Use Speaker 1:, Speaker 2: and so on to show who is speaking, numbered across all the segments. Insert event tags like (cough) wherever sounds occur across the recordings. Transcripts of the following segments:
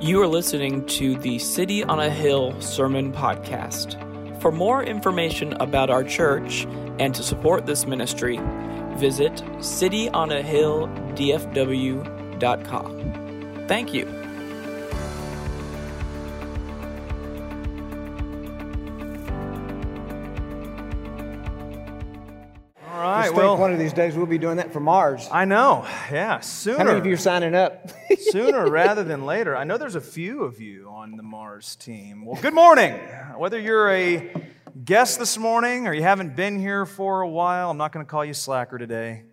Speaker 1: You are listening to the City on a Hill Sermon Podcast. For more information about our church and to support this ministry, visit cityonahilldfw.com. Thank you.
Speaker 2: One of these days we'll be doing that for Mars.
Speaker 3: I know. Yeah. Sooner.
Speaker 2: How many of you are signing up? (laughs)
Speaker 3: sooner rather than later. I know there's a few of you on the Mars team. Well, good morning. Whether you're a guest this morning or you haven't been here for a while, I'm not going to call you slacker today.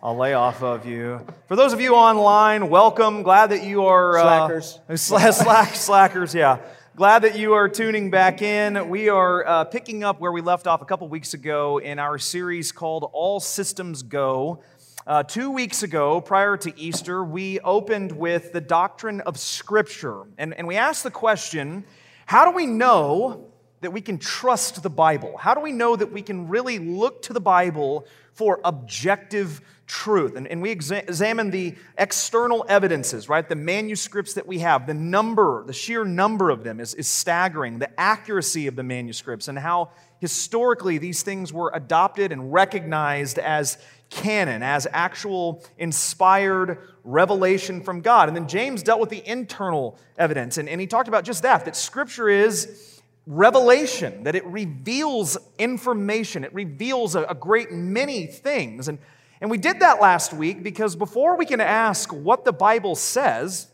Speaker 3: I'll lay off of you. For those of you online, welcome. Glad that you are uh,
Speaker 2: Slackers. (laughs)
Speaker 3: Sla- slack, slackers, yeah. Glad that you are tuning back in. We are uh, picking up where we left off a couple weeks ago in our series called All Systems Go. Uh, two weeks ago, prior to Easter, we opened with the doctrine of Scripture. And, and we asked the question how do we know that we can trust the Bible? How do we know that we can really look to the Bible for objective truth? And, and we exa- examined the external evidences, right? The manuscripts that we have, the number, the sheer number of them is, is staggering, the accuracy of the manuscripts, and how historically these things were adopted and recognized as canon, as actual inspired revelation from God. And then James dealt with the internal evidence, and, and he talked about just that, that Scripture is revelation, that it reveals information, it reveals a, a great many things. And, and we did that last week because before we can ask what the Bible says,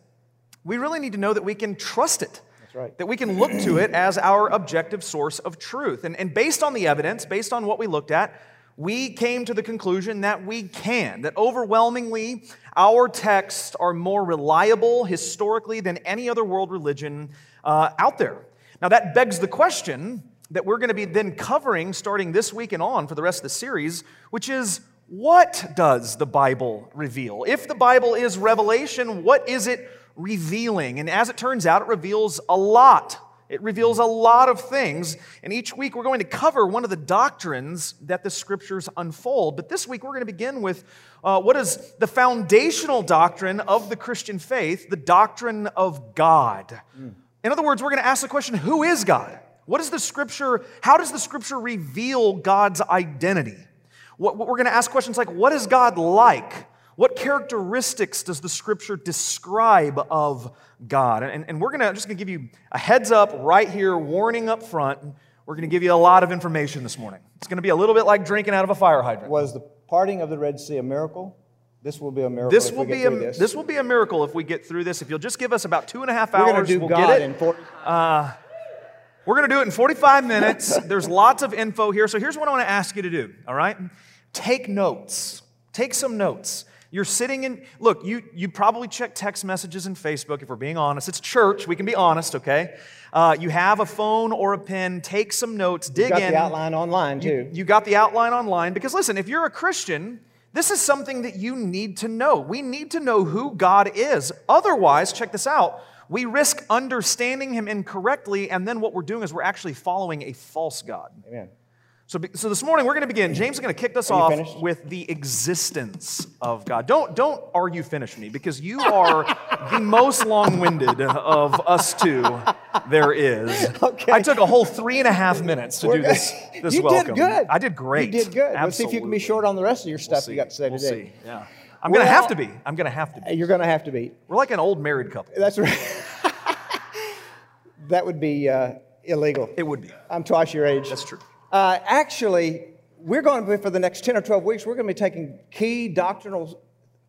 Speaker 3: we really need to know that we can trust it.
Speaker 2: That's right.
Speaker 3: That we can look to it as our objective source of truth. And, and based on the evidence, based on what we looked at, we came to the conclusion that we can, that overwhelmingly our texts are more reliable historically than any other world religion uh, out there. Now, that begs the question that we're going to be then covering starting this week and on for the rest of the series, which is what does the Bible reveal? If the Bible is revelation, what is it revealing? And as it turns out, it reveals a lot. It reveals a lot of things. And each week we're going to cover one of the doctrines that the scriptures unfold. But this week we're going to begin with uh, what is the foundational doctrine of the Christian faith, the doctrine of God. In other words, we're going to ask the question who is God? What is the scripture? How does the scripture reveal God's identity? What, what we're going to ask questions like what is God like? What characteristics does the scripture describe of God? And, and we're gonna, just going to give you a heads up right here, warning up front. We're going to give you a lot of information this morning. It's going to be a little bit like drinking out of a fire hydrant.
Speaker 2: Was the parting of the Red Sea a miracle? This will be a miracle.
Speaker 3: This
Speaker 2: if
Speaker 3: will
Speaker 2: we get
Speaker 3: be a
Speaker 2: this.
Speaker 3: this will be a miracle if we get through this. If you'll just give us about two and a half hours, We're
Speaker 2: going to do
Speaker 3: we'll
Speaker 2: God
Speaker 3: get it.
Speaker 2: in 40.
Speaker 3: Uh, We're going to do it in 45 minutes. There's lots of info here. So here's what I want to ask you to do, all right? Take notes. Take some notes. You're sitting in, look, you, you probably check text messages and Facebook if we're being honest. It's church. We can be honest, okay? Uh, you have a phone or a pen. Take some notes. Dig
Speaker 2: got
Speaker 3: in.
Speaker 2: the outline online
Speaker 3: You,
Speaker 2: too.
Speaker 3: you got the outline online because listen, if you're a Christian, this is something that you need to know. We need to know who God is. Otherwise, check this out. We risk understanding him incorrectly, and then what we're doing is we're actually following a false God.
Speaker 2: Amen.
Speaker 3: So, so this morning we're going to begin. James is going to kick us off
Speaker 2: finished?
Speaker 3: with the existence of God. Don't don't argue finish me because you are the most long-winded of us two there is.
Speaker 2: Okay.
Speaker 3: I took a whole three and a half minutes to
Speaker 2: We're
Speaker 3: do this. This
Speaker 2: you
Speaker 3: welcome.
Speaker 2: did good.
Speaker 3: I did great.
Speaker 2: You did good. Absolutely. Let's see if you can be short on the rest of your stuff
Speaker 3: We'll
Speaker 2: you got to say
Speaker 3: We'll
Speaker 2: today.
Speaker 3: see. Yeah. I'm going to have to be. I'm going to have to be.
Speaker 2: You're going to have to be.
Speaker 3: We're like an old married couple.
Speaker 2: That's right. (laughs) that would be uh, illegal.
Speaker 3: It would be.
Speaker 2: I'm twice your age.
Speaker 3: That's true.
Speaker 2: Uh, actually, we're going to be, for the next 10 or 12 weeks, we're going to be taking key doctrinal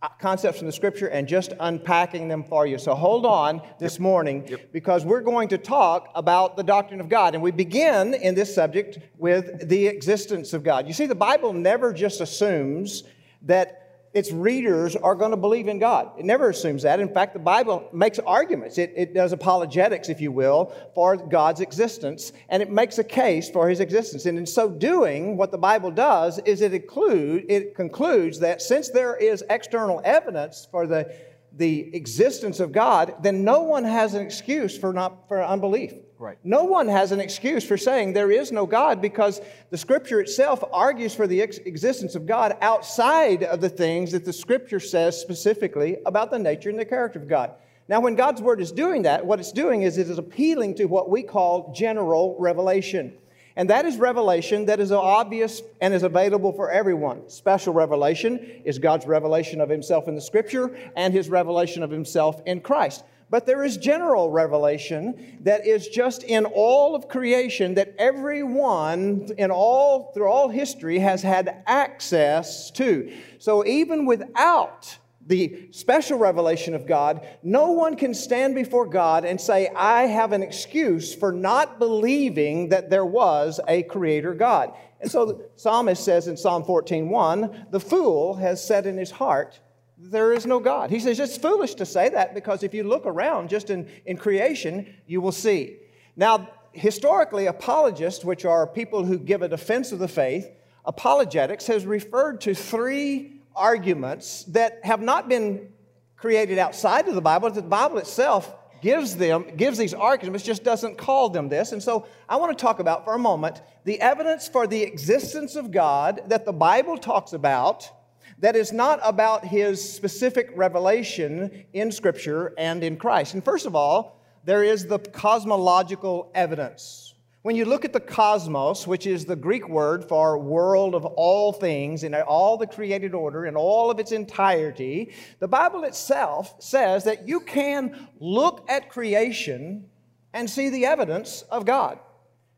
Speaker 2: uh, concepts from the scripture and just unpacking them for you. So hold on this morning because we're going to talk about the doctrine of God. And we begin in this subject with the existence of God. You see, the Bible never just assumes that its readers are going to believe in God. It never assumes that. In fact, the Bible makes arguments. It, it does apologetics, if you will, for God's existence, and it makes a case for his existence. And in so doing, what the Bible does is it, include, it concludes that since there is external evidence for the, the existence of God, then no one has an excuse for, not, for unbelief.
Speaker 3: Right.
Speaker 2: No one has an excuse for saying there is no God because the Scripture itself argues for the ex- existence of God outside of the things that the Scripture says specifically about the nature and the character of God. Now, when God's Word is doing that, what it's doing is it is appealing to what we call general revelation. And that is revelation that is obvious and is available for everyone. Special revelation is God's revelation of Himself in the Scripture and His revelation of Himself in Christ. But there is general revelation that is just in all of creation that everyone in all through all history has had access to. So even without the special revelation of God, no one can stand before God and say, I have an excuse for not believing that there was a creator God. And so the psalmist says in Psalm 14:1, the fool has said in his heart, there is no God. He says it's foolish to say that because if you look around just in, in creation, you will see. Now, historically, apologists, which are people who give a defense of the faith, apologetics has referred to three arguments that have not been created outside of the Bible, the Bible itself gives them gives these arguments just doesn't call them this and so i want to talk about for a moment the evidence for the existence of god that the bible talks about that is not about his specific revelation in Scripture and in Christ. And first of all, there is the cosmological evidence. When you look at the cosmos, which is the Greek word for world of all things, in all the created order, in all of its entirety, the Bible itself says that you can look at creation and see the evidence of God.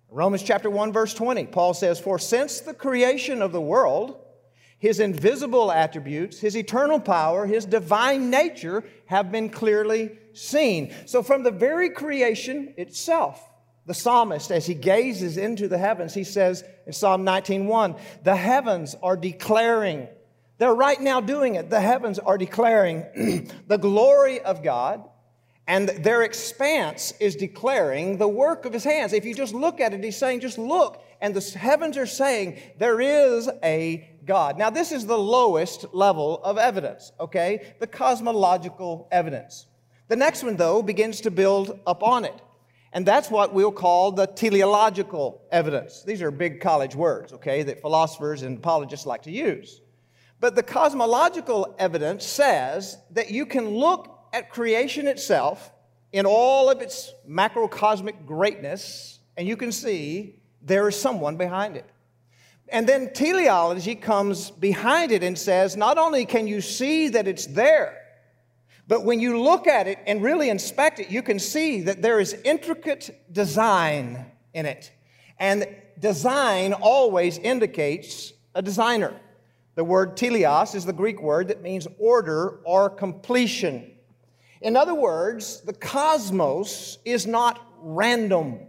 Speaker 2: Romans chapter 1, verse 20, Paul says, For since the creation of the world, his invisible attributes, his eternal power, his divine nature have been clearly seen. So, from the very creation itself, the psalmist, as he gazes into the heavens, he says in Psalm 19:1, the heavens are declaring, they're right now doing it. The heavens are declaring (clears throat) the glory of God, and their expanse is declaring the work of his hands. If you just look at it, he's saying, just look, and the heavens are saying, there is a God. Now, this is the lowest level of evidence, okay? The cosmological evidence. The next one, though, begins to build upon it. And that's what we'll call the teleological evidence. These are big college words, okay, that philosophers and apologists like to use. But the cosmological evidence says that you can look at creation itself in all of its macrocosmic greatness, and you can see there is someone behind it. And then teleology comes behind it and says not only can you see that it's there, but when you look at it and really inspect it, you can see that there is intricate design in it. And design always indicates a designer. The word teleos is the Greek word that means order or completion. In other words, the cosmos is not random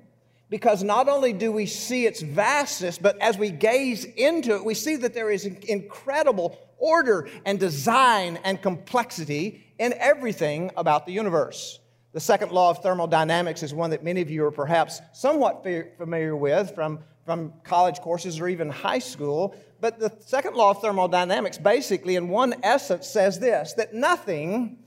Speaker 2: because not only do we see its vastness, but as we gaze into it, we see that there is incredible order and design and complexity in everything about the universe. The second law of thermodynamics is one that many of you are perhaps somewhat familiar with from, from college courses or even high school. But the second law of thermodynamics basically, in one essence, says this that nothing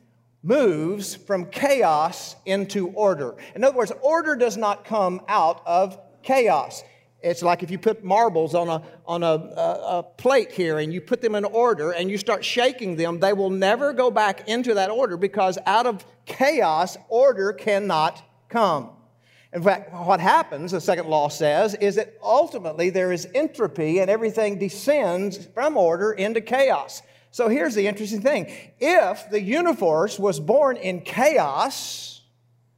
Speaker 2: moves from chaos into order. In other words, order does not come out of chaos. It's like if you put marbles on a, on a, a, a, plate here and you put them in order and you start shaking them, they will never go back into that order because out of chaos, order cannot come. In fact, what happens, the second law says, is that ultimately there is entropy and everything descends from order into chaos. So here's the interesting thing if the universe was born in chaos,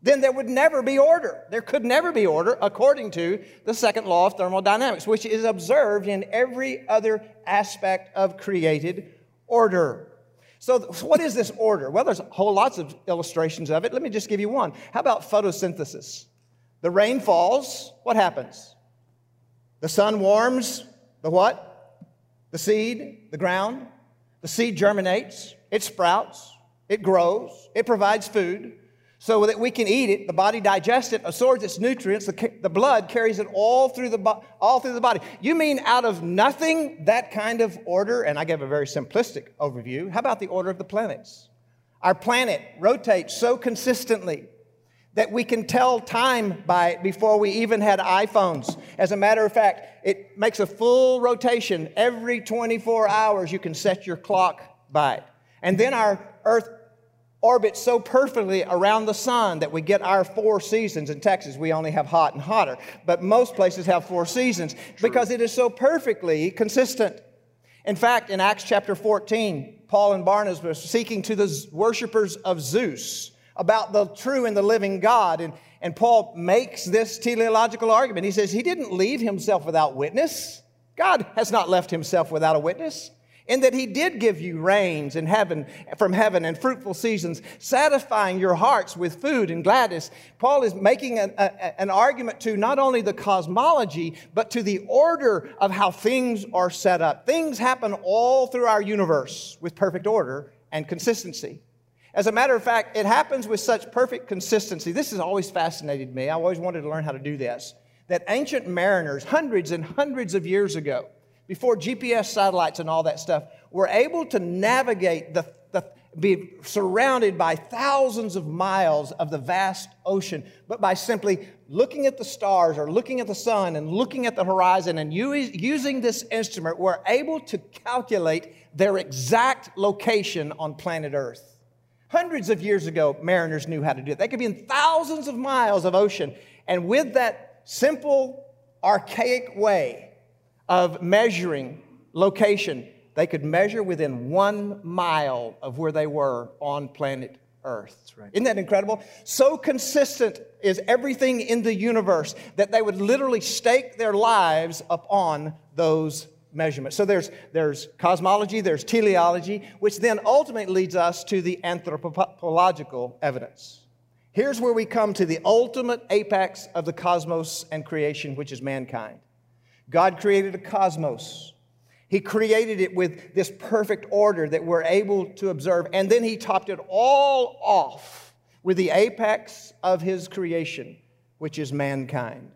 Speaker 2: then there would never be order. There could never be order according to the second law of thermodynamics, which is observed in every other aspect of created order. So, what is this order? Well, there's whole lots of illustrations of it. Let me just give you one. How about photosynthesis? The rain falls, what happens? The sun warms the what? The seed, the ground. The seed germinates, it sprouts, it grows, it provides food so that we can eat it. The body digests it, absorbs its nutrients. The, the blood carries it all through the, all through the body. You mean out of nothing, that kind of order? And I gave a very simplistic overview. How about the order of the planets? Our planet rotates so consistently that we can tell time by it before we even had iPhones. As a matter of fact, it makes a full rotation every 24 hours. You can set your clock by it. And then our Earth orbits so perfectly around the sun that we get our four seasons. In Texas, we only have hot and hotter, but most places have four seasons because it is so perfectly consistent. In fact, in Acts chapter 14, Paul and Barnabas were seeking to the worshippers of Zeus about the true and the living God. And, and Paul makes this teleological argument. He says he didn't leave himself without witness. God has not left himself without a witness in that he did give you rains in heaven from heaven and fruitful seasons satisfying your hearts with food and gladness paul is making an, a, an argument to not only the cosmology but to the order of how things are set up things happen all through our universe with perfect order and consistency as a matter of fact it happens with such perfect consistency. This has always fascinated me. I always wanted to learn how to do this. That ancient mariners hundreds and hundreds of years ago before GPS satellites and all that stuff, were able to navigate the, the, be surrounded by thousands of miles of the vast ocean, but by simply looking at the stars or looking at the sun and looking at the horizon and using this instrument, were able to calculate their exact location on planet Earth. Hundreds of years ago, mariners knew how to do it. They could be in thousands of miles of ocean, and with that simple, archaic way, of measuring location. They could measure within one mile of where they were on planet Earth. Right. Isn't that incredible? So consistent is everything in the universe that they would literally stake their lives upon those measurements. So there's, there's cosmology, there's teleology, which then ultimately leads us to the anthropological evidence. Here's where we come to the ultimate apex of the cosmos and creation, which is mankind. God created a cosmos. He created it with this perfect order that we're able to observe. And then He topped it all off with the apex of His creation, which is mankind.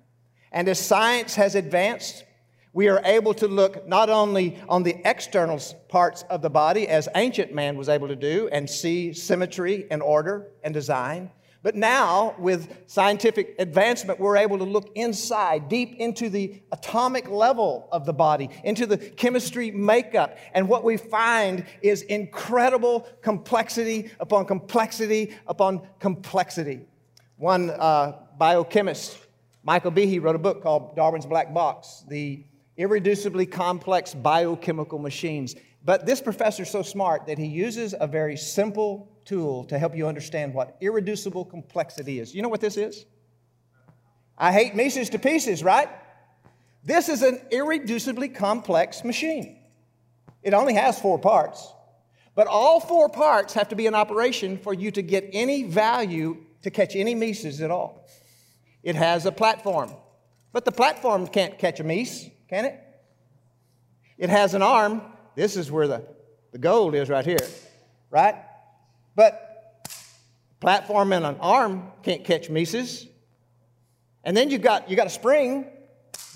Speaker 2: And as science has advanced, we are able to look not only on the external parts of the body, as ancient man was able to do, and see symmetry and order and design, but now, with scientific advancement, we're able to look inside, deep into the atomic level of the body, into the chemistry makeup. And what we find is incredible complexity upon complexity upon complexity. One uh, biochemist, Michael Behe, wrote a book called Darwin's Black Box The Irreducibly Complex Biochemical Machines. But this professor is so smart that he uses a very simple tool to help you understand what irreducible complexity is. You know what this is? I hate meeces to pieces, right? This is an irreducibly complex machine. It only has four parts, but all four parts have to be in operation for you to get any value to catch any meeces at all. It has a platform, but the platform can't catch a meece, can it? It has an arm. This is where the, the gold is right here, right? But platform and an arm can't catch meeces. And then you've got, you got a spring,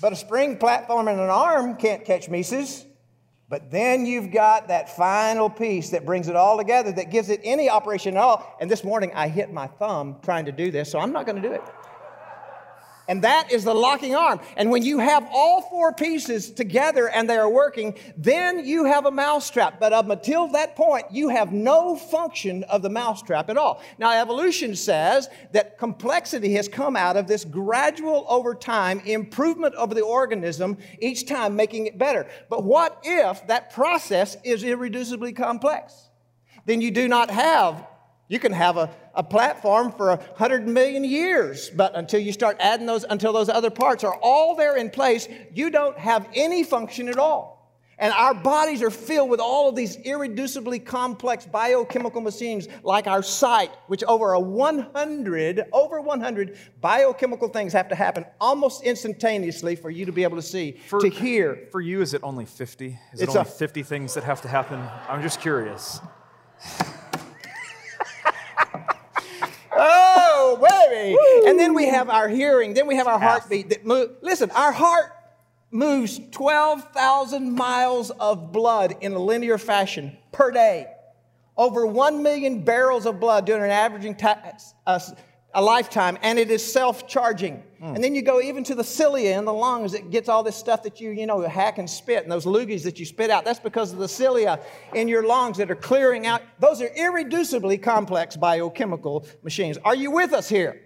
Speaker 2: but a spring, platform, and an arm can't catch meeces. But then you've got that final piece that brings it all together, that gives it any operation at all. And this morning I hit my thumb trying to do this, so I'm not going to do it. And that is the locking arm. And when you have all four pieces together and they are working, then you have a mousetrap. But up until that point, you have no function of the mousetrap at all. Now, evolution says that complexity has come out of this gradual over time improvement of the organism, each time making it better. But what if that process is irreducibly complex? Then you do not have you can have a, a platform for a hundred million years, but until you start adding those, until those other parts are all there in place, you don't have any function at all. And our bodies are filled with all of these irreducibly complex biochemical machines, like our sight, which over a 100, over 100 biochemical things have to happen almost instantaneously for you to be able to see,
Speaker 3: for,
Speaker 2: to hear.
Speaker 3: For you, is it only 50? Is it's it only a, 50 things that have to happen? I'm just curious.
Speaker 2: Oh, baby. Woo. And then we have our hearing. Then we have our heartbeat that move. Listen, our heart moves 12,000 miles of blood in a linear fashion per day. Over 1 million barrels of blood during an averaging ta- uh, a lifetime, and it is self-charging. Hmm. And then you go even to the cilia in the lungs, it gets all this stuff that you, you know, hack and spit, and those loogies that you spit out. That's because of the cilia in your lungs that are clearing out. Those are irreducibly complex biochemical machines. Are you with us here?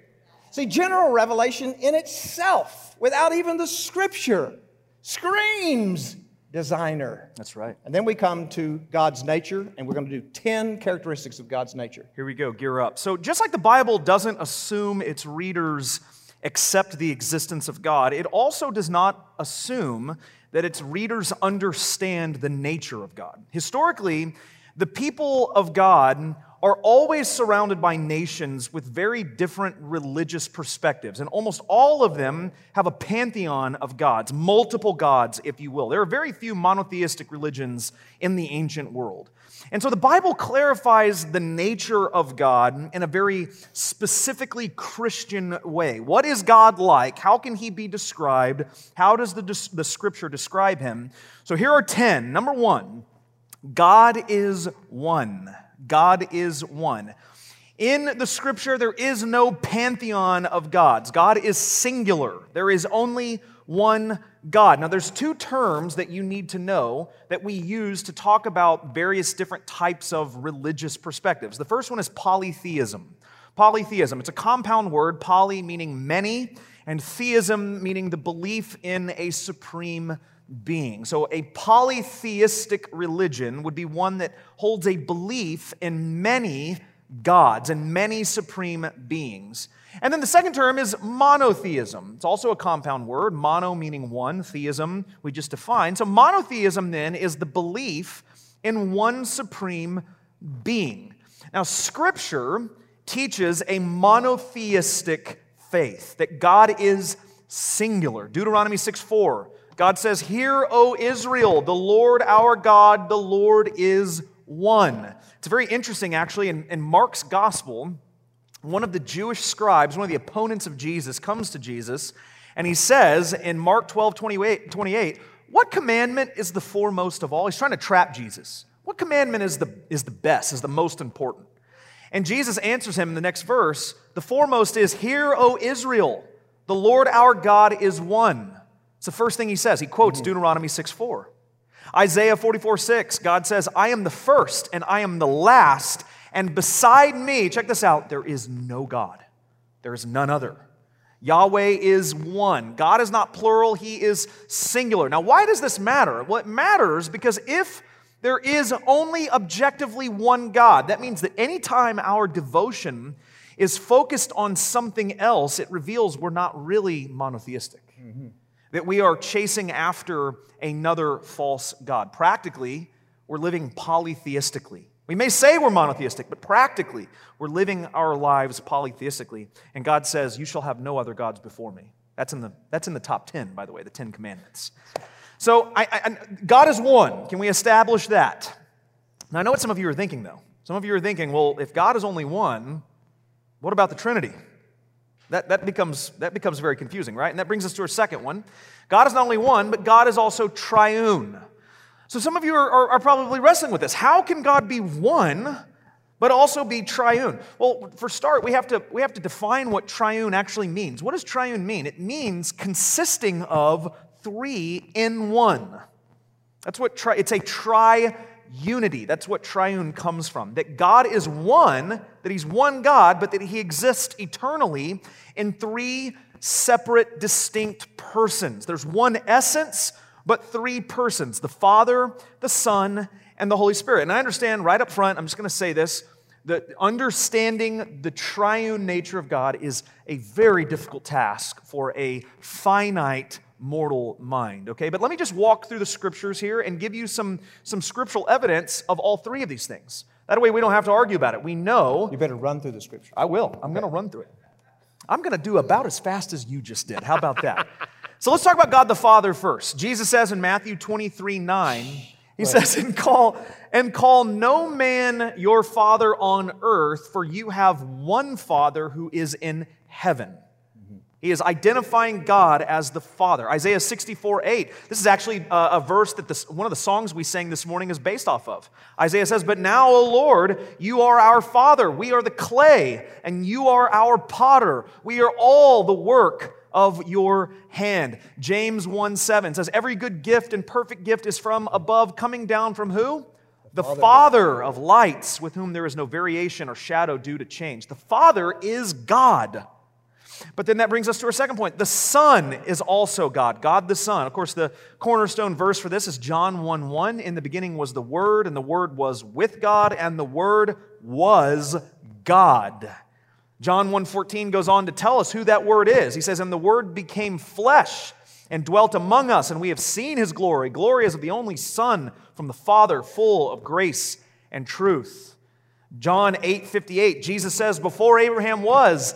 Speaker 2: See, general revelation in itself, without even the scripture, screams designer.
Speaker 3: That's right.
Speaker 2: And then we come to God's nature, and we're going to do 10 characteristics of God's nature.
Speaker 3: Here we go, gear up. So, just like the Bible doesn't assume its readers accept the existence of God, it also does not assume that its readers understand the nature of God. Historically, the people of God are always surrounded by nations with very different religious perspectives, and almost all of them have a pantheon of gods, multiple gods, if you will. There are very few monotheistic religions in the ancient world. And so the Bible clarifies the nature of God in a very specifically Christian way. What is God like? How can he be described? How does the, the scripture describe him? So here are 10. Number one, God is one. God is one. In the scripture, there is no pantheon of gods. God is singular. There is only one God. Now, there's two terms that you need to know that we use to talk about various different types of religious perspectives. The first one is polytheism. Polytheism, it's a compound word, poly meaning many, and theism meaning the belief in a supreme being. So, a polytheistic religion would be one that holds a belief in many gods and many supreme beings. And then the second term is monotheism. It's also a compound word, mono meaning one, theism we just defined. So, monotheism then is the belief in one supreme being. Now, Scripture teaches a monotheistic faith, that God is singular. Deuteronomy 6 4 God says, Hear, O Israel, the Lord our God, the Lord is one. It's very interesting, actually, in, in Mark's gospel, one of the Jewish scribes, one of the opponents of Jesus, comes to Jesus and he says in Mark 12 28, 28 What commandment is the foremost of all? He's trying to trap Jesus. What commandment is the, is the best, is the most important? And Jesus answers him in the next verse The foremost is, Hear, O Israel, the Lord our God is one. It's the first thing he says. He quotes mm-hmm. Deuteronomy 6 4. Isaiah 44 6, God says, I am the first and I am the last, and beside me, check this out, there is no God. There is none other. Yahweh is one. God is not plural, He is singular. Now, why does this matter? Well, it matters because if there is only objectively one God, that means that anytime our devotion is focused on something else, it reveals we're not really monotheistic. Mm-hmm that we are chasing after another false God. Practically, we're living polytheistically. We may say we're monotheistic, but practically, we're living our lives polytheistically. And God says, You shall have no other gods before me. That's in the, that's in the top 10, by the way, the 10 commandments. So, I, I, God is one. Can we establish that? Now, I know what some of you are thinking, though. Some of you are thinking, well, if God is only one, what about the Trinity? That, that, becomes, that becomes very confusing, right? And that brings us to our second one. God is not only one, but God is also triune. So some of you are, are, are probably wrestling with this. How can God be one, but also be triune? Well, for start, we have, to, we have to define what triune actually means. What does triune mean? It means consisting of three in one. That's what tri, it's a tri unity. That's what triune comes from. That God is one, that He's one God, but that He exists eternally in three separate, distinct persons. There's one essence, but three persons the Father, the Son, and the Holy Spirit. And I understand right up front, I'm just going to say this that understanding the triune nature of God is a very difficult task for a finite mortal mind. Okay, but let me just walk through the scriptures here and give you some, some scriptural evidence of all three of these things. That way we don't have to argue about it. We know.
Speaker 2: You better run through the scripture.
Speaker 3: I will. I'm okay. going to run through it. I'm going to do about as fast as you just did. How about that? (laughs) so let's talk about God the Father first. Jesus says in Matthew 23 9, he says, and call, and call no man your father on earth, for you have one Father who is in heaven. He is identifying God as the Father. Isaiah 64 8. This is actually a, a verse that this, one of the songs we sang this morning is based off of. Isaiah says, But now, O Lord, you are our Father. We are the clay, and you are our potter. We are all the work of your hand. James 1 7 says, Every good gift and perfect gift is from above, coming down from who? The Father. Father of lights, with whom there is no variation or shadow due to change. The Father is God. But then that brings us to our second point. The Son is also God, God the Son. Of course, the cornerstone verse for this is John 1 1. In the beginning was the Word, and the Word was with God, and the Word was God. John 1:14 goes on to tell us who that word is. He says, "And the word became flesh and dwelt among us, and we have seen his glory. Glory as of the only Son from the Father, full of grace and truth." John 8:58, Jesus says, "Before Abraham was,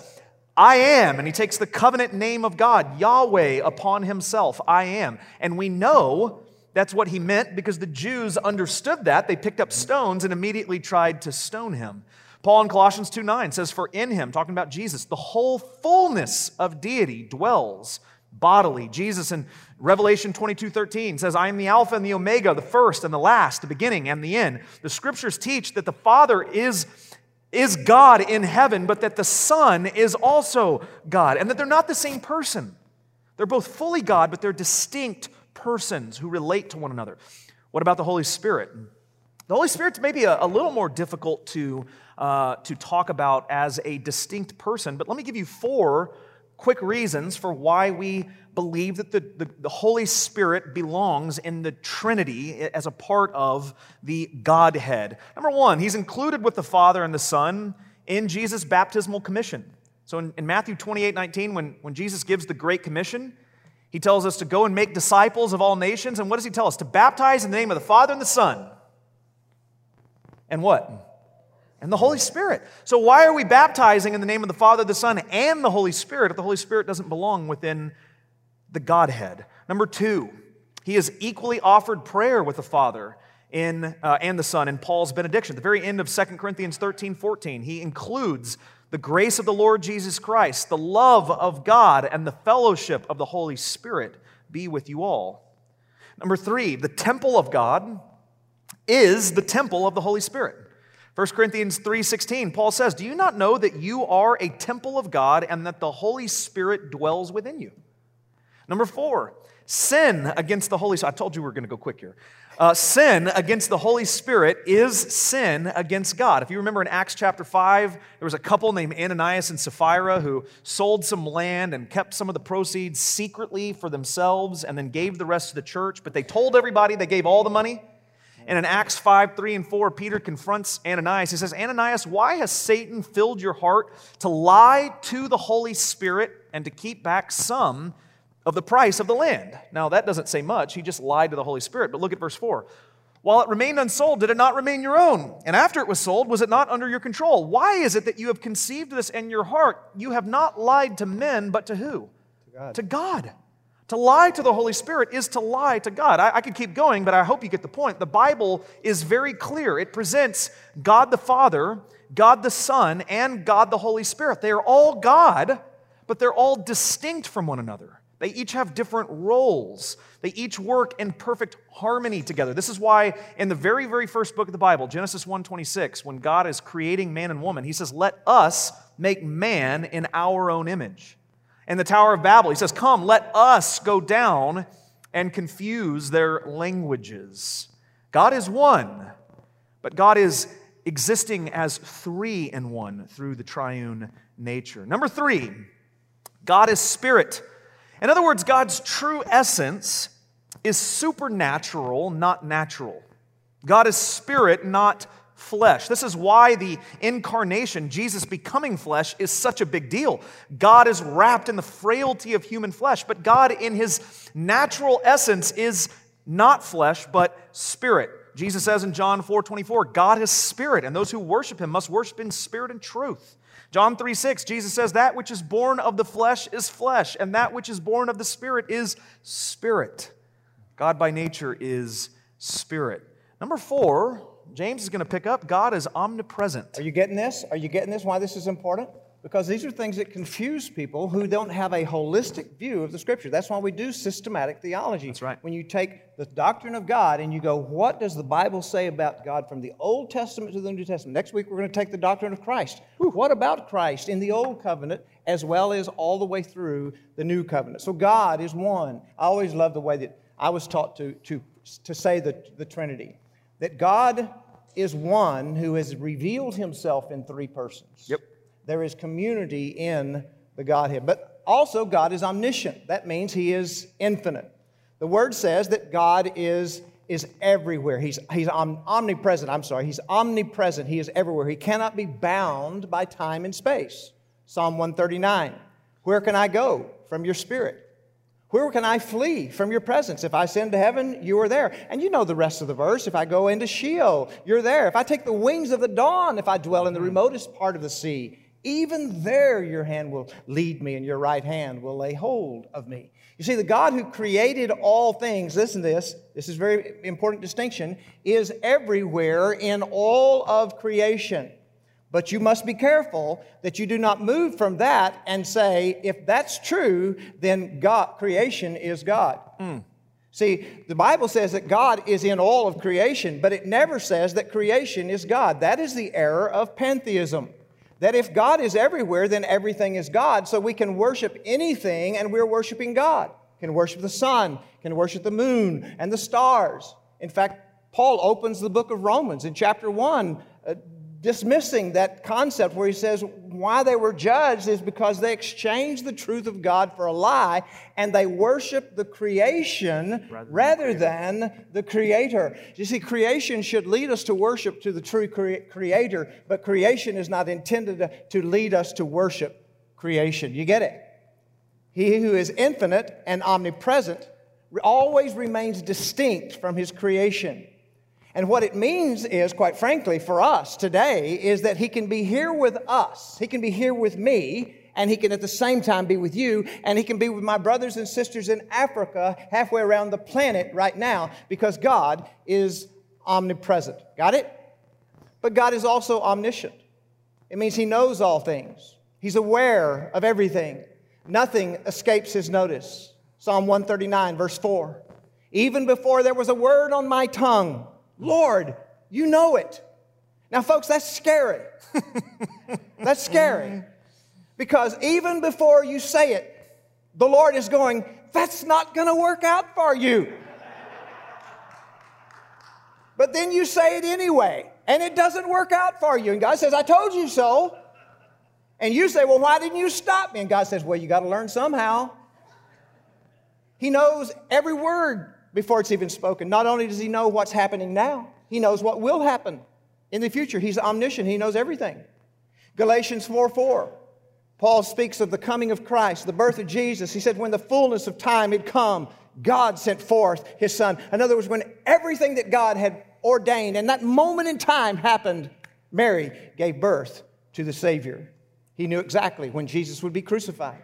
Speaker 3: I am. And he takes the covenant name of God, Yahweh, upon himself. I am. And we know that's what he meant because the Jews understood that. They picked up stones and immediately tried to stone him. Paul in Colossians 2 9 says, For in him, talking about Jesus, the whole fullness of deity dwells bodily. Jesus in Revelation 22 13 says, I am the Alpha and the Omega, the first and the last, the beginning and the end. The scriptures teach that the Father is is God in heaven, but that the Son is also God, and that they're not the same person. They're both fully God, but they're distinct persons who relate to one another. What about the Holy Spirit? The Holy Spirit's maybe a, a little more difficult to, uh, to talk about as a distinct person, but let me give you four quick reasons for why we believe that the, the, the, Holy Spirit belongs in the Trinity as a part of the Godhead. Number one, he's included with the Father and the Son in Jesus' baptismal commission. So in, in Matthew 28 19, when, when Jesus gives the Great Commission, he tells us to go and make disciples of all nations. And what does he tell us? To baptize in the name of the Father and the Son. And what? and the Holy Spirit. So, why are we baptizing in the name of the Father, the Son, and the Holy Spirit if the Holy Spirit doesn't belong within the Godhead? Number two, he is equally offered prayer with the Father in, uh, and the Son in Paul's benediction. At the very end of 2 Corinthians 13 14, he includes the grace of the Lord Jesus Christ, the love of God, and the fellowship of the Holy Spirit be with you all. Number three, the temple of God is the temple of the Holy Spirit. 1 Corinthians 3:16 Paul says, "Do you not know that you are a temple of God and that the Holy Spirit dwells within you?" Number 4, sin against the Holy Spirit. I told you we were going to go quick here. Uh, sin against the Holy Spirit is sin against God. If you remember in Acts chapter 5, there was a couple named Ananias and Sapphira who sold some land and kept some of the proceeds secretly for themselves and then gave the rest to the church. But they told everybody they gave all the money. And in Acts 5, 3, and 4, Peter confronts Ananias. He says, Ananias, why has Satan filled your heart to lie to the Holy Spirit and to keep back some of the price of the land? Now, that doesn't say much. He just lied to the Holy Spirit. But look at verse 4. While it remained unsold, did it not remain your own? And after it was sold, was it not under your control? Why is it that you have conceived this in your heart? You have not lied to men, but to who? To God. To God. To lie to the Holy Spirit is to lie to God. I, I, could keep going, but I hope you get the point. The Bible is very clear. It presents God the Father, God the Son, and God the Holy Spirit. They are all God, but they're all distinct from one another. They each have different roles. They each work in perfect harmony together. This is why in the very, very first book of the Bible, Genesis 1:26, when God is creating man and woman, he says, Let us make man in our own image. In the Tower of Babel, he says, Come, let us go down and confuse their languages. God is one, but God is existing as three in one through the triune nature. Number three, God is spirit. In other words, God's true essence is supernatural, not natural. God is spirit, not flesh. This is why the incarnation, Jesus becoming flesh, is such a big deal. God is wrapped in the frailty of human flesh, but God, in his natural essence, is not flesh, but spirit. Jesus says in John 4 24, God is spirit, and those who worship him must worship in spirit and truth. John 3 6, Jesus says, That which is born of the flesh is flesh, and that which is born of the spirit is spirit. God by nature is spirit. Number four, James is going to pick up God is omnipresent.
Speaker 2: Are you getting this? Are you getting this? Why this is important? Because these are things that confuse people who don't have a holistic view of the Scripture. That's why we do systematic theology.
Speaker 3: That's right.
Speaker 2: When you take the doctrine of God and you go, what does the Bible say about God from the Old Testament to the New Testament? Next week, we're going to take the doctrine of Christ. What about Christ in the Old Covenant as well as all the way through the New Covenant? So God is one. I always love the way that I was taught to, to, to say the, the Trinity that God is one who has revealed himself in three persons.
Speaker 3: Yep.
Speaker 2: There is community in the Godhead. But also, God is omniscient. That means he is infinite. The word says that God is, is everywhere. He's, he's om- omnipresent. I'm sorry. He's omnipresent. He is everywhere. He cannot be bound by time and space. Psalm 139 Where can I go from your spirit? Where can I flee from your presence? If I ascend to heaven, you are there. And you know the rest of the verse. If I go into Sheol, you're there. If I take the wings of the dawn, if I dwell in the remotest part of the sea, even there your hand will lead me and your right hand will lay hold of me. You see, the God who created all things, listen to this, this is very important distinction, is everywhere in all of creation. But you must be careful that you do not move from that and say, if that's true, then God, creation is God. Hmm. See, the Bible says that God is in all of creation, but it never says that creation is God. That is the error of pantheism. That if God is everywhere, then everything is God. So we can worship anything and we're worshiping God. Can worship the sun, can worship the moon and the stars. In fact, Paul opens the book of Romans in chapter 1 uh, dismissing that concept where he says why they were judged is because they exchanged the truth of God for a lie and they worship the creation rather, rather than the creator. You see, creation should lead us to worship to the true cre- creator, but creation is not intended to, to lead us to worship creation. You get it? He who is infinite and omnipresent always remains distinct from his creation. And what it means is, quite frankly, for us today, is that He can be here with us. He can be here with me, and He can at the same time be with you, and He can be with my brothers and sisters in Africa, halfway around the planet right now, because God is omnipresent. Got it? But God is also omniscient. It means He knows all things, He's aware of everything. Nothing escapes His notice. Psalm 139, verse 4. Even before there was a word on my tongue, Lord, you know it. Now, folks, that's scary. (laughs) that's scary. Because even before you say it, the Lord is going, that's not going to work out for you. But then you say it anyway, and it doesn't work out for you. And God says, I told you so. And you say, Well, why didn't you stop me? And God says, Well, you got to learn somehow. He knows every word before it's even spoken. Not only does he know what's happening now, he knows what will happen in the future. He's omniscient, he knows everything. Galatians 4 4. Paul speaks of the coming of Christ, the birth of Jesus. He said, When the fullness of time had come, God sent forth his son. In other words, when everything that God had ordained and that moment in time happened, Mary gave birth to the Savior. He knew exactly when Jesus would be crucified.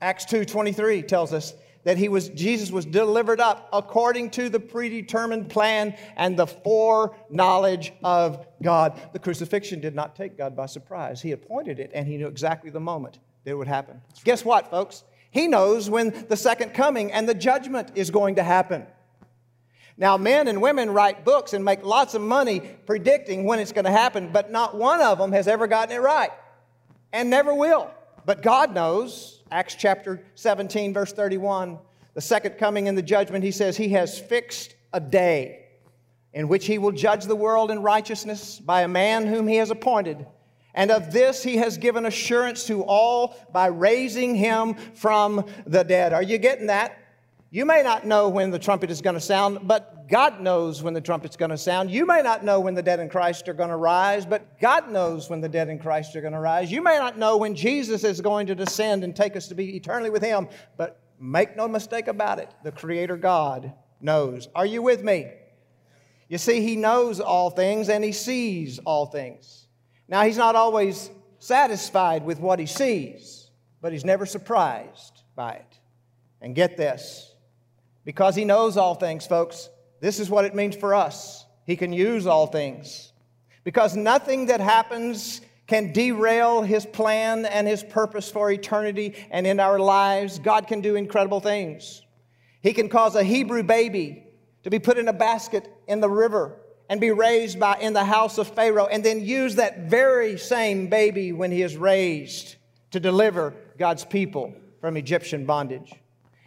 Speaker 2: Acts 2:23 tells us that he was Jesus was delivered up according to the predetermined plan and the foreknowledge of God. The crucifixion did not take God by surprise. He appointed it and he knew exactly the moment that it would happen. Guess what, folks? He knows when the second coming and the judgment is going to happen. Now, men and women write books and make lots of money predicting when it's going to happen, but not one of them has ever gotten it right and never will. But God knows, Acts chapter 17, verse 31, the second coming in the judgment, he says, He has fixed a day in which He will judge the world in righteousness by a man whom He has appointed. And of this He has given assurance to all by raising Him from the dead. Are you getting that? You may not know when the trumpet is going to sound, but God knows when the trumpet's going to sound. You may not know when the dead in Christ are going to rise, but God knows when the dead in Christ are going to rise. You may not know when Jesus is going to descend and take us to be eternally with Him, but make no mistake about it, the Creator God knows. Are you with me? You see, He knows all things and He sees all things. Now, He's not always satisfied with what He sees, but He's never surprised by it. And get this because He knows all things, folks, this is what it means for us. He can use all things. Because nothing that happens can derail his plan and his purpose for eternity and in our lives. God can do incredible things. He can cause a Hebrew baby to be put in a basket in the river and be raised by, in the house of Pharaoh, and then use that very same baby when he is raised to deliver God's people from Egyptian bondage.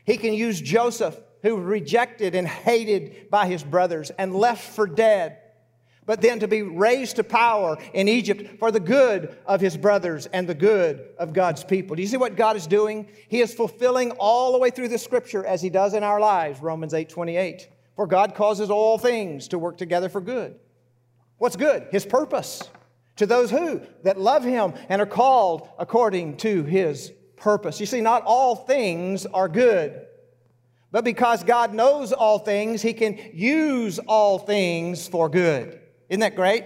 Speaker 2: He can use Joseph, who rejected and hated by his brothers and left for dead, but then to be raised to power in Egypt for the good of his brothers and the good of God's people. Do you see what God is doing? He is fulfilling all the way through the scripture as he does in our lives, Romans 8 28. For God causes all things to work together for good. What's good? His purpose. To those who? That love Him and are called according to His purpose. You see, not all things are good. But because God knows all things, He can use all things for good. Isn't that great?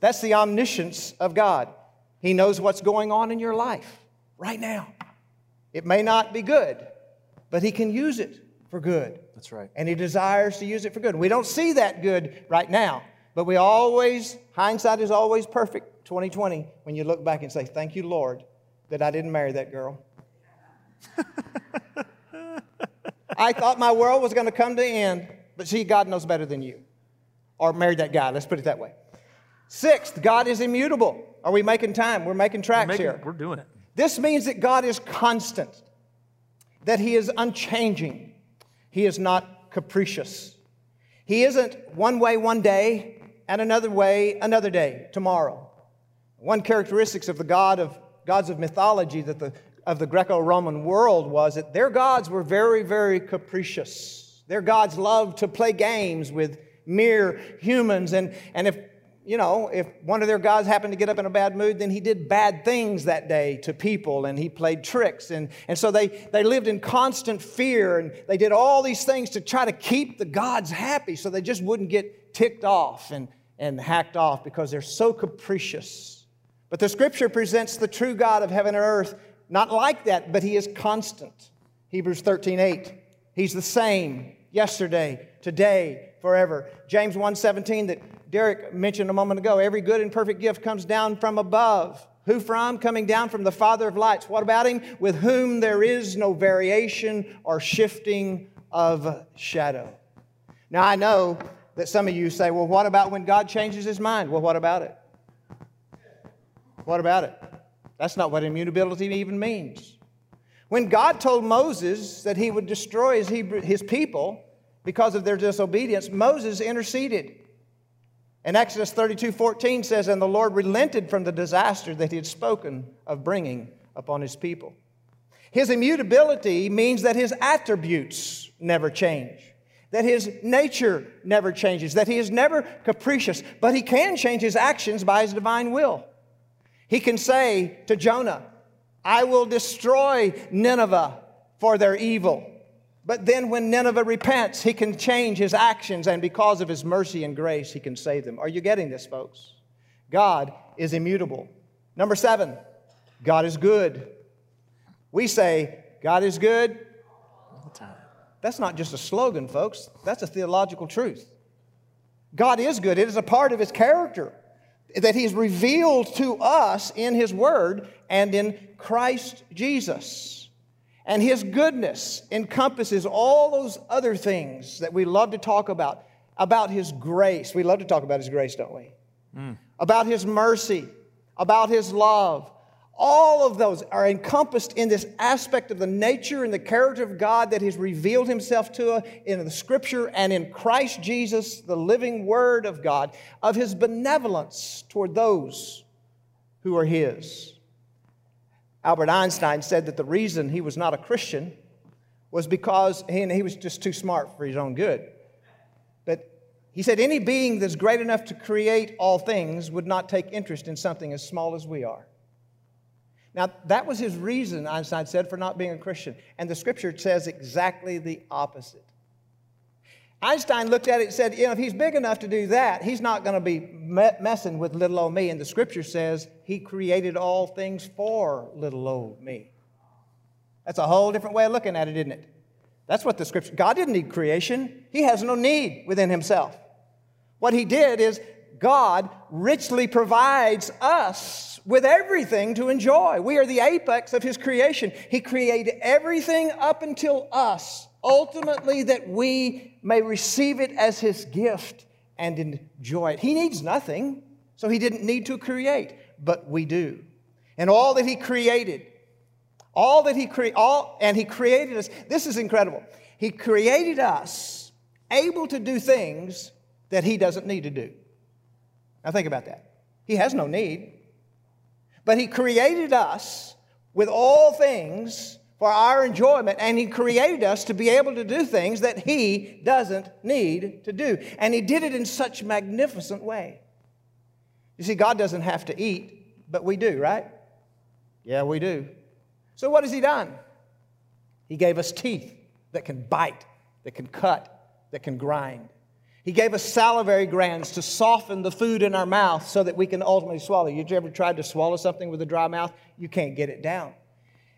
Speaker 2: That's the omniscience of God. He knows what's going on in your life right now. It may not be good, but He can use it for good.
Speaker 3: That's right.
Speaker 2: And He desires to use it for good. We don't see that good right now, but we always, hindsight is always perfect, 2020, when you look back and say, Thank you, Lord, that I didn't marry that girl. (laughs) I thought my world was going to come to an end, but see, God knows better than you. Or married that guy, let's put it that way. Sixth, God is immutable. Are we making time? We're making tracks
Speaker 3: we're making,
Speaker 2: here.
Speaker 3: We're doing it.
Speaker 2: This means that God is constant, that He is unchanging, He is not capricious. He isn't one way one day and another way another day, tomorrow. One characteristics of the God of gods of mythology that the of the Greco-Roman world was that their gods were very, very capricious. Their gods loved to play games with mere humans, and, and if you know, if one of their gods happened to get up in a bad mood, then he did bad things that day to people and he played tricks. And, and so they, they lived in constant fear and they did all these things to try to keep the gods happy so they just wouldn't get ticked off and, and hacked off because they're so capricious. But the scripture presents the true God of heaven and earth not like that, but he is constant. Hebrews 13 8. He's the same yesterday, today, forever. James 1:17 that Derek mentioned a moment ago. Every good and perfect gift comes down from above. Who from? Coming down from the Father of lights. What about him? With whom there is no variation or shifting of shadow. Now I know that some of you say, well, what about when God changes his mind? Well, what about it? What about it? That's not what immutability even means. When God told Moses that he would destroy his, Hebrew, his people because of their disobedience, Moses interceded. And Exodus 32 14 says, And the Lord relented from the disaster that he had spoken of bringing upon his people. His immutability means that his attributes never change, that his nature never changes, that he is never capricious, but he can change his actions by his divine will. He can say to Jonah, I will destroy Nineveh for their evil. But then when Nineveh repents, he can change his actions, and because of his mercy and grace, he can save them. Are you getting this, folks? God is immutable. Number seven, God is good. We say, God is good. all the time. That's not just a slogan, folks. That's a theological truth. God is good, it is a part of his character that He's revealed to us in His Word and in Christ Jesus. And His goodness encompasses all those other things that we love to talk about, about His grace. We love to talk about His grace, don't we? Mm. About His mercy, about His love, all of those are encompassed in this aspect of the nature and the character of God that has revealed Himself to us in the Scripture and in Christ Jesus, the living Word of God, of His benevolence toward those who are His. Albert Einstein said that the reason he was not a Christian was because he, he was just too smart for his own good. But he said any being that's great enough to create all things would not take interest in something as small as we are. Now, that was his reason, Einstein said, for not being a Christian. And the scripture says exactly the opposite. Einstein looked at it and said, you know, if he's big enough to do that, he's not going to be messing with little old me. And the scripture says he created all things for little old me. That's a whole different way of looking at it, isn't it? That's what the scripture, God didn't need creation. He has no need within himself. What he did is God richly provides us with everything to enjoy. We are the apex of His creation. He created everything up until us, ultimately, that we may receive it as His gift and enjoy it. He needs nothing, so He didn't need to create, but we do. And all that He created, all that He created, all, and He created us, this is incredible. He created us able to do things that He doesn't need to do. Now, think about that. He has no need, but He created us with all things for our enjoyment, and He created us to be able to do things that He doesn't need to do. And He did it in such magnificent way. You see, God doesn't have to eat, but we do, right? Yeah, we do. So, what has He done? He gave us teeth that can bite, that can cut, that can grind. He gave us salivary glands to soften the food in our mouth so that we can ultimately swallow. You ever tried to swallow something with a dry mouth? You can't get it down.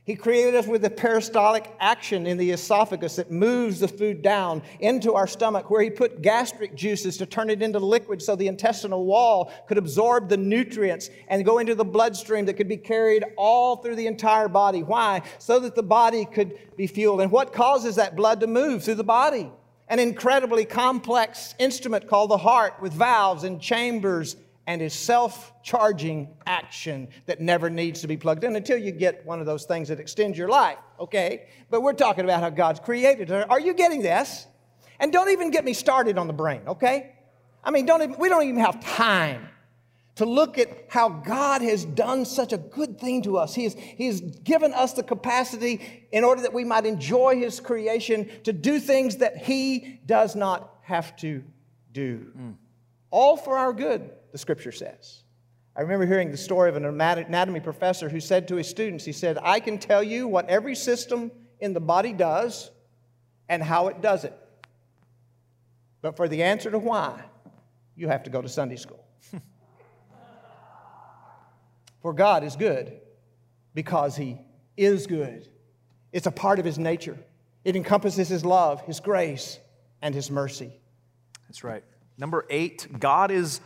Speaker 2: He created us with a peristaltic action in the esophagus that moves the food down into our stomach, where He put gastric juices to turn it into liquid so the intestinal wall could absorb the nutrients and go into the bloodstream that could be carried all through the entire body. Why? So that the body could be fueled. And what causes that blood to move through the body? An incredibly complex instrument called the heart with valves and chambers and is self charging action that never needs to be plugged in until you get one of those things that extends your life, okay? But we're talking about how God's created. Are you getting this? And don't even get me started on the brain, okay? I mean, don't even, we don't even have time to look at how God has done such a good thing to us. He has, he has given us the capacity in order that we might enjoy His creation to do things that He does not have to do. Mm. All for our good the scripture says. I remember hearing the story of an anatomy professor who said to his students, he said, I can tell you what every system in the body does and how it does it. But for the answer to why, you have to go to Sunday school. (laughs) for God is good because He is good. It's a part of His nature, it encompasses His love, His grace, and His mercy.
Speaker 3: That's right. Number eight, God is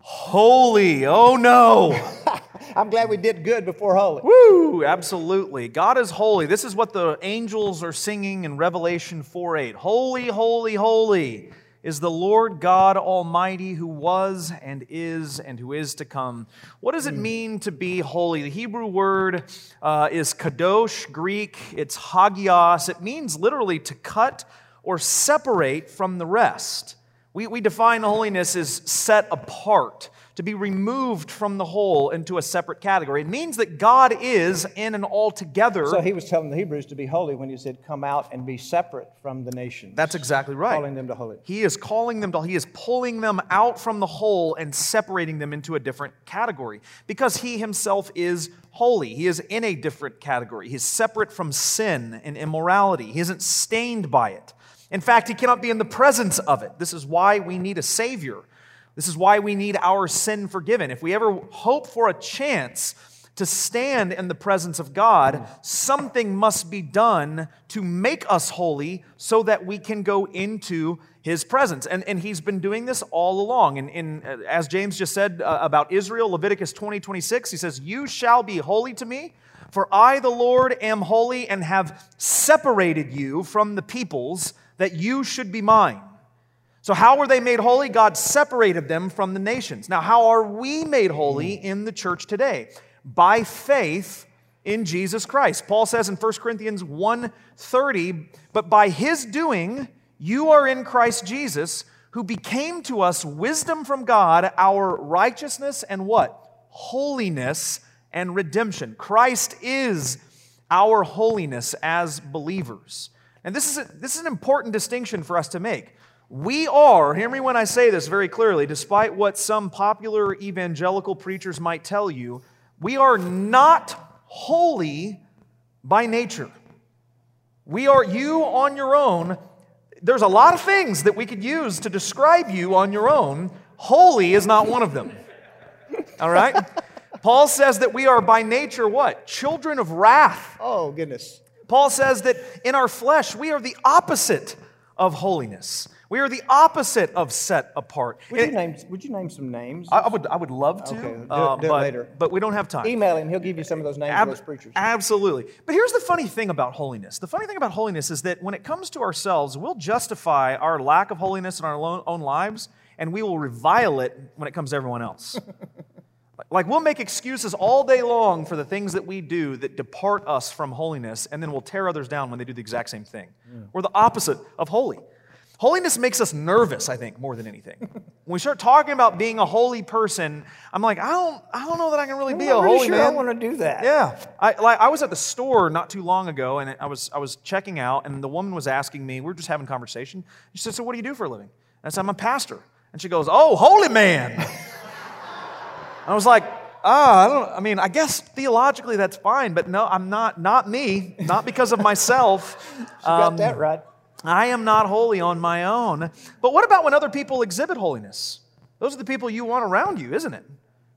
Speaker 3: holy. Oh no. (laughs)
Speaker 2: I'm glad we did good before holy.
Speaker 3: Woo, absolutely. God is holy. This is what the angels are singing in Revelation 4 8. Holy, holy, holy is the Lord God Almighty who was and is and who is to come. What does it hmm. mean to be holy? The Hebrew word uh, is kadosh, Greek, it's hagios. It means literally to cut or separate from the rest. We, we define holiness as set apart, to be removed from the whole into a separate category. It means that God is in and altogether.
Speaker 2: So he was telling the Hebrews to be holy when he said, Come out and be separate from the nations.
Speaker 3: That's exactly right.
Speaker 2: Calling them to holy.
Speaker 3: He is calling them to, he is pulling them out from the whole and separating them into a different category because he himself is holy. He is in a different category. He's separate from sin and immorality, he isn't stained by it. In fact, he cannot be in the presence of it. This is why we need a Savior. This is why we need our sin forgiven. If we ever hope for a chance to stand in the presence of God, something must be done to make us holy so that we can go into his presence. And, and he's been doing this all along. And, in, as James just said uh, about Israel, Leviticus 20, 26, he says, You shall be holy to me, for I, the Lord, am holy and have separated you from the peoples that you should be mine. So, how were they made holy? God separated them from the nations. Now, how are we made holy mm. in the church today? By faith in Jesus Christ. Paul says in 1 Corinthians 1:30, "But by his doing you are in Christ Jesus, who became to us wisdom from God, our righteousness and what? Holiness and redemption. Christ is our holiness as believers. And this is, a, this is an important distinction for us to make. We are, hear me when I say this very clearly, despite what some popular evangelical preachers might tell you, we are not holy by nature. We are you on your own. There's a lot of things that we could use to describe you on your own. Holy is not one of them. All right? Paul says that we are by nature what? Children of wrath.
Speaker 2: Oh, goodness.
Speaker 3: Paul says that in our flesh, we are the opposite of holiness. We are the opposite of set apart.
Speaker 2: Would you name, would you name some names?
Speaker 3: I, I would, I would love to,
Speaker 2: Okay, do it-
Speaker 3: uh,
Speaker 2: do it
Speaker 3: but,
Speaker 2: later.
Speaker 3: but we don't have time.
Speaker 2: Email him, he'll give you some of those names
Speaker 3: Ab-
Speaker 2: of those preachers.
Speaker 3: Absolutely. But here's the funny thing about holiness. The funny thing about holiness is that when it comes to ourselves, we'll justify our lack of holiness in our own lives, and we will revile it when it comes to everyone else. (laughs) like we'll make excuses all day long for the things that we do that depart us from holiness, and then we'll tear others down when they do the exact same thing. We're the opposite of holy. Holiness makes us nervous, I think, more than anything. when we start talking about being a holy person, I'm like, I don't, I don't know that I can really be
Speaker 2: I'm
Speaker 3: a
Speaker 2: not really
Speaker 3: holy
Speaker 2: sure
Speaker 3: man.
Speaker 2: I want to do that.
Speaker 3: Yeah, I, like, I was at the store not too long ago, and I was I was checking out, and the woman was asking me. We were just having a conversation. She said, "So what do you do for a living?" And I said, "I'm a pastor." And she goes, "Oh, holy man." (laughs) I was like, "Ah, I don't. I mean, I guess theologically that's fine, but no, I'm not. Not me. Not because of myself. (laughs)
Speaker 2: You got
Speaker 3: Um,
Speaker 2: that right.
Speaker 3: I am not holy on my own. But what about when other people exhibit holiness? Those are the people you want around you, isn't it?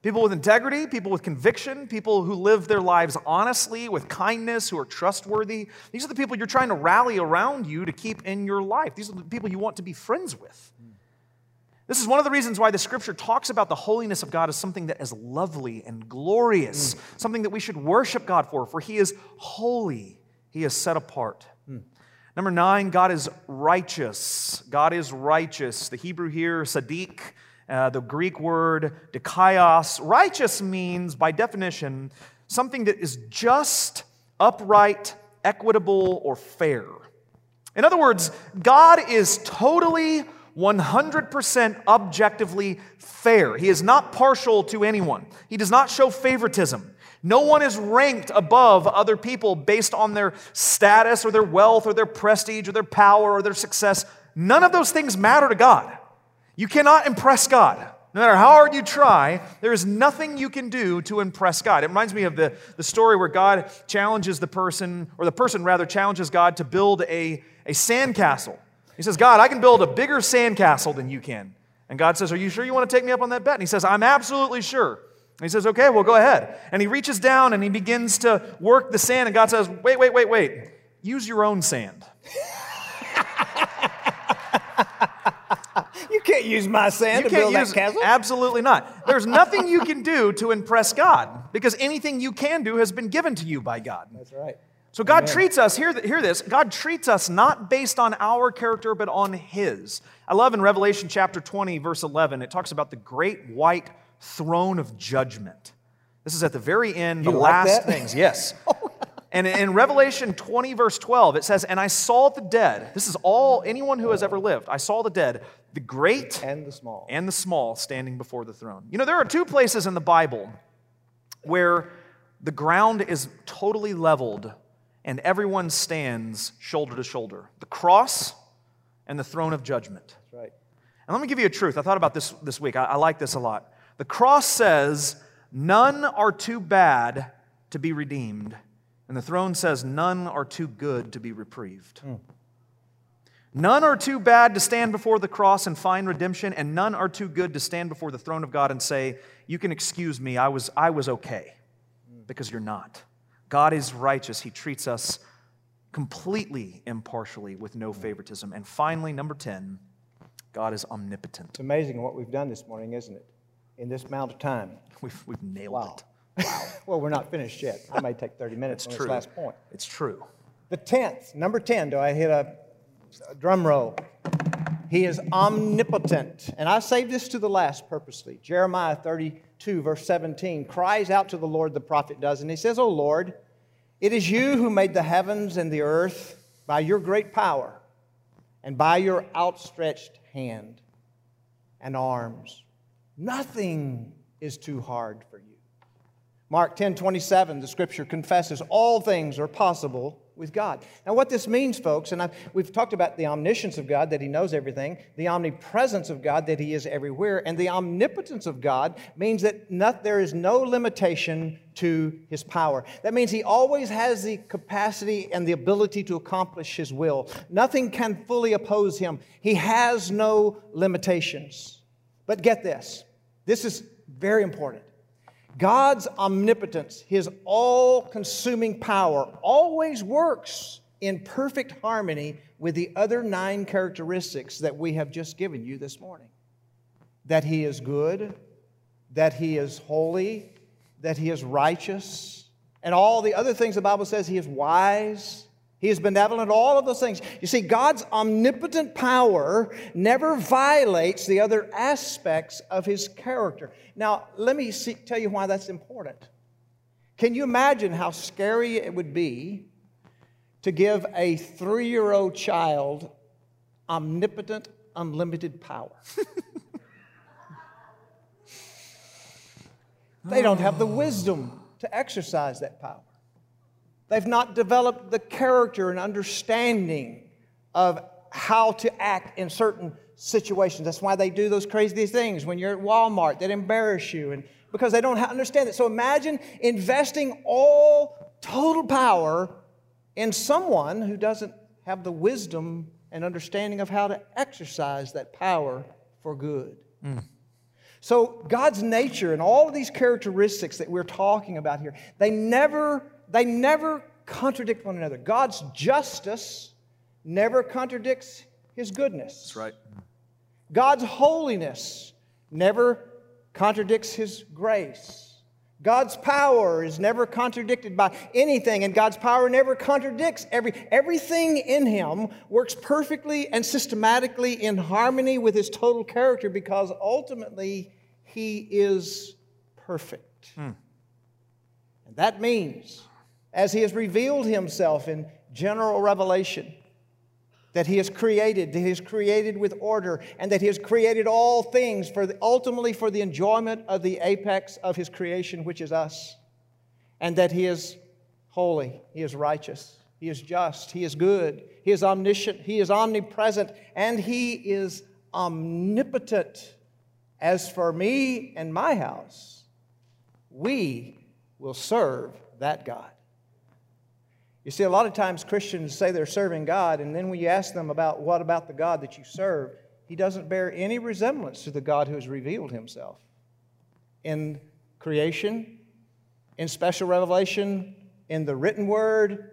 Speaker 3: People with integrity, people with conviction, people who live their lives honestly, with kindness, who are trustworthy. These are the people you're trying to rally around you to keep in your life. These are the people you want to be friends with. This is one of the reasons why the scripture talks about the holiness of God as something that is lovely and glorious, something that we should worship God for, for He is holy, He is set apart. Number nine, God is righteous. God is righteous. The Hebrew here, sadiq, uh, the Greek word dikaios. Righteous means, by definition, something that is just, upright, equitable, or fair. In other words, God is totally 100% objectively fair. He is not partial to anyone. He does not show favoritism. No one is ranked above other people based on their status or their wealth or their prestige or their power or their success. None of those things matter to God. You cannot impress God. No matter how hard you try, there is nothing you can do to impress God. It reminds me of the, the story where God challenges the person, or the person rather challenges God to build a, a sandcastle. He says, God, I can build a bigger sandcastle than you can. And God says, Are you sure you want to take me up on that bet? And he says, I'm absolutely sure. And he says, Okay, well, go ahead. And he reaches down and he begins to work the sand. And God says, Wait, wait, wait, wait. Use your own sand.
Speaker 2: You can't use my sand
Speaker 3: You
Speaker 2: to build
Speaker 3: use
Speaker 2: that castle.
Speaker 3: Absolutely not. There's nothing you can do to impress God because anything you can do has been given to you by God.
Speaker 2: That's right.
Speaker 3: So God treats us, hear, hear this, God treats us not based on our character, but on His. I love in Revelation chapter 20, verse 11, it talks about the great white throne of judgment. This is at the very end, the
Speaker 2: like
Speaker 3: last
Speaker 2: that?
Speaker 3: things. (laughs) Yes. And in Revelation 20, verse 12, it says, And I saw the dead. This is all, anyone who has ever lived. I saw the dead, the great
Speaker 2: And the small.
Speaker 3: and the small standing before the throne. You know, there are two places in the Bible where the ground is totally leveled and everyone stands shoulder to shoulder the cross and the throne of judgment.
Speaker 2: That's right.
Speaker 3: And let me give you a truth. I thought about this this week. I, I like this a lot. The cross says, None are too bad to be redeemed. And the throne says, None are too good to be reprieved. Hmm. None are too bad to stand before the cross and find redemption, and none are too good to stand before the throne of God and say, You can excuse me, I was, I was okay. Because you're not. God is righteous. He treats us completely impartially with no hmm. favoritism. And finally, number 10, God is omnipotent.
Speaker 2: It's amazing what we've done this morning, isn't it? In this amount of time. (laughs)
Speaker 3: We've, we've nailed
Speaker 2: Wow.
Speaker 3: it. (laughs)
Speaker 2: Well, we're not finished yet. I may take 30 minutes on
Speaker 3: It's
Speaker 2: this
Speaker 3: true.
Speaker 2: last point.
Speaker 3: It's true.
Speaker 2: The 10th, number 10, do I hit a, a drum roll? He is omnipotent. And I saved this to the last purposely. Jeremiah 32, verse 17, cries out to the Lord, the prophet does, and he says, O Lord, it is you who made the heavens and the earth by your great power and by your outstretched hand and arms. Nothing is too hard for you. Mark 10 27, the scripture confesses all things are possible with God. Now, what this means, folks, and I've, we've talked about the omniscience of God, that He knows everything, the omnipresence of God, that He is everywhere, and the omnipotence of God means that not, there is no limitation to His power. That means He always has the capacity and the ability to accomplish His will. Nothing can fully oppose Him, He has no limitations. But get this this is very important. God's omnipotence, his all consuming power, always works in perfect harmony with the other nine characteristics that we have just given you this morning that He is good, that He is holy, that He is righteous, and all the other things the Bible says He is wise. He is benevolent, all of those things. You see, God's omnipotent power never violates the other aspects of his character. Now, let me see, tell you why that's important. Can you imagine how scary it would be to give a three year old child omnipotent, unlimited power? (laughs) they don't have the wisdom to exercise that power. They've not developed the character and understanding of how to act in certain situations. That's why they do those crazy things when you're at Walmart that embarrass you and because they don't understand it. So imagine investing all total power in someone who doesn't have the wisdom and understanding of how to exercise that power for good. Mm. So God's nature and all of these characteristics that we're talking about here, they never they never contradict one another. God's justice never contradicts his goodness.
Speaker 3: That's right.
Speaker 2: God's holiness never contradicts his grace. God's power is never contradicted by anything, and God's power never contradicts. Every, everything in Him works perfectly and systematically in harmony with His total character because ultimately He is perfect. Hmm. And that means as He has revealed Himself in general revelation. That he has created, that he has created with order, and that he has created all things for the, ultimately for the enjoyment of the apex of his creation, which is us. And that he is holy, he is righteous, he is just, he is good, he is omniscient, he is omnipresent, and he is omnipotent. As for me and my house, we will serve that God. You see, a lot of times Christians say they're serving God, and then when you ask them about what about the God that you serve, he doesn't bear any resemblance to the God who has revealed himself in creation, in special revelation, in the written word,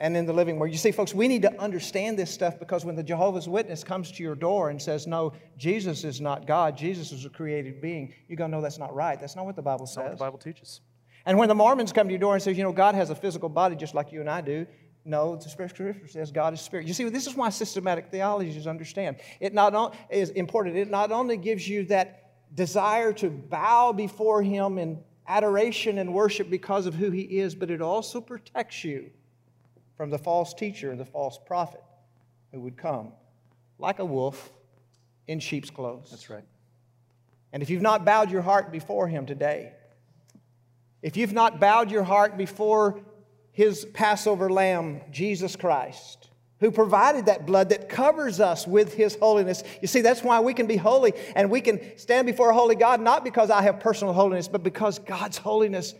Speaker 2: and in the living word. You see, folks, we need to understand this stuff because when the Jehovah's Witness comes to your door and says, No, Jesus is not God, Jesus is a created being, you're going to know that's not right. That's not what the Bible says.
Speaker 3: what the Bible teaches.
Speaker 2: And when the Mormons come to your door and says, you know, God has a physical body just like you and I do, no, the Scripture says God is spirit. You see, this is why systematic theology is understand. It not only is important. It not only gives you that desire to bow before Him in adoration and worship because of who He is, but it also protects you from the false teacher and the false prophet who would come like a wolf in sheep's clothes.
Speaker 3: That's right.
Speaker 2: And if you've not bowed your heart before Him today, if you've not bowed your heart before his Passover lamb, Jesus Christ, who provided that blood that covers us with his holiness. You see, that's why we can be holy and we can stand before a holy God, not because I have personal holiness, but because God's holiness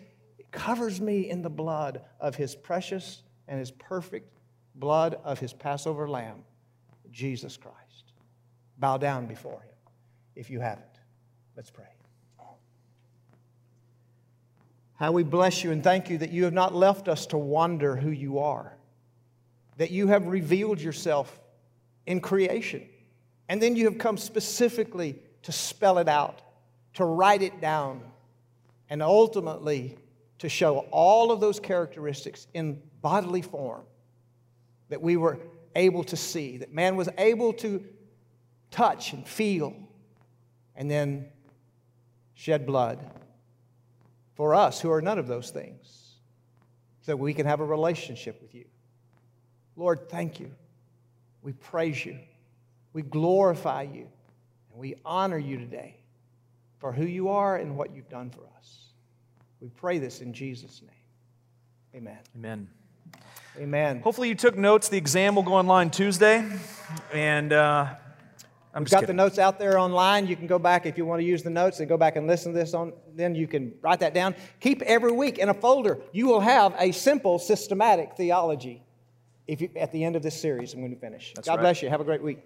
Speaker 2: covers me in the blood of his precious and his perfect blood of his Passover lamb, Jesus Christ. Bow down before him if you haven't. Let's pray. How we bless you and thank you that you have not left us to wonder who you are, that you have revealed yourself in creation, and then you have come specifically to spell it out, to write it down, and ultimately to show all of those characteristics in bodily form that we were able to see, that man was able to touch and feel, and then shed blood for us who are none of those things so we can have a relationship with you. Lord, thank you. We praise you. We glorify you. And we honor you today for who you are and what you've done for us. We pray this in Jesus' name. Amen.
Speaker 3: Amen.
Speaker 2: Amen.
Speaker 3: Hopefully, you took notes. The exam will go online Tuesday. And uh,
Speaker 2: I'm We've got kidding. the notes out there online. You can go back if you want to use the notes and go back and listen to this on. Then you can write that down. Keep every week in a folder. You will have a simple, systematic theology if you, at the end of this series. I'm going to finish. That's God right. bless you. Have a great week.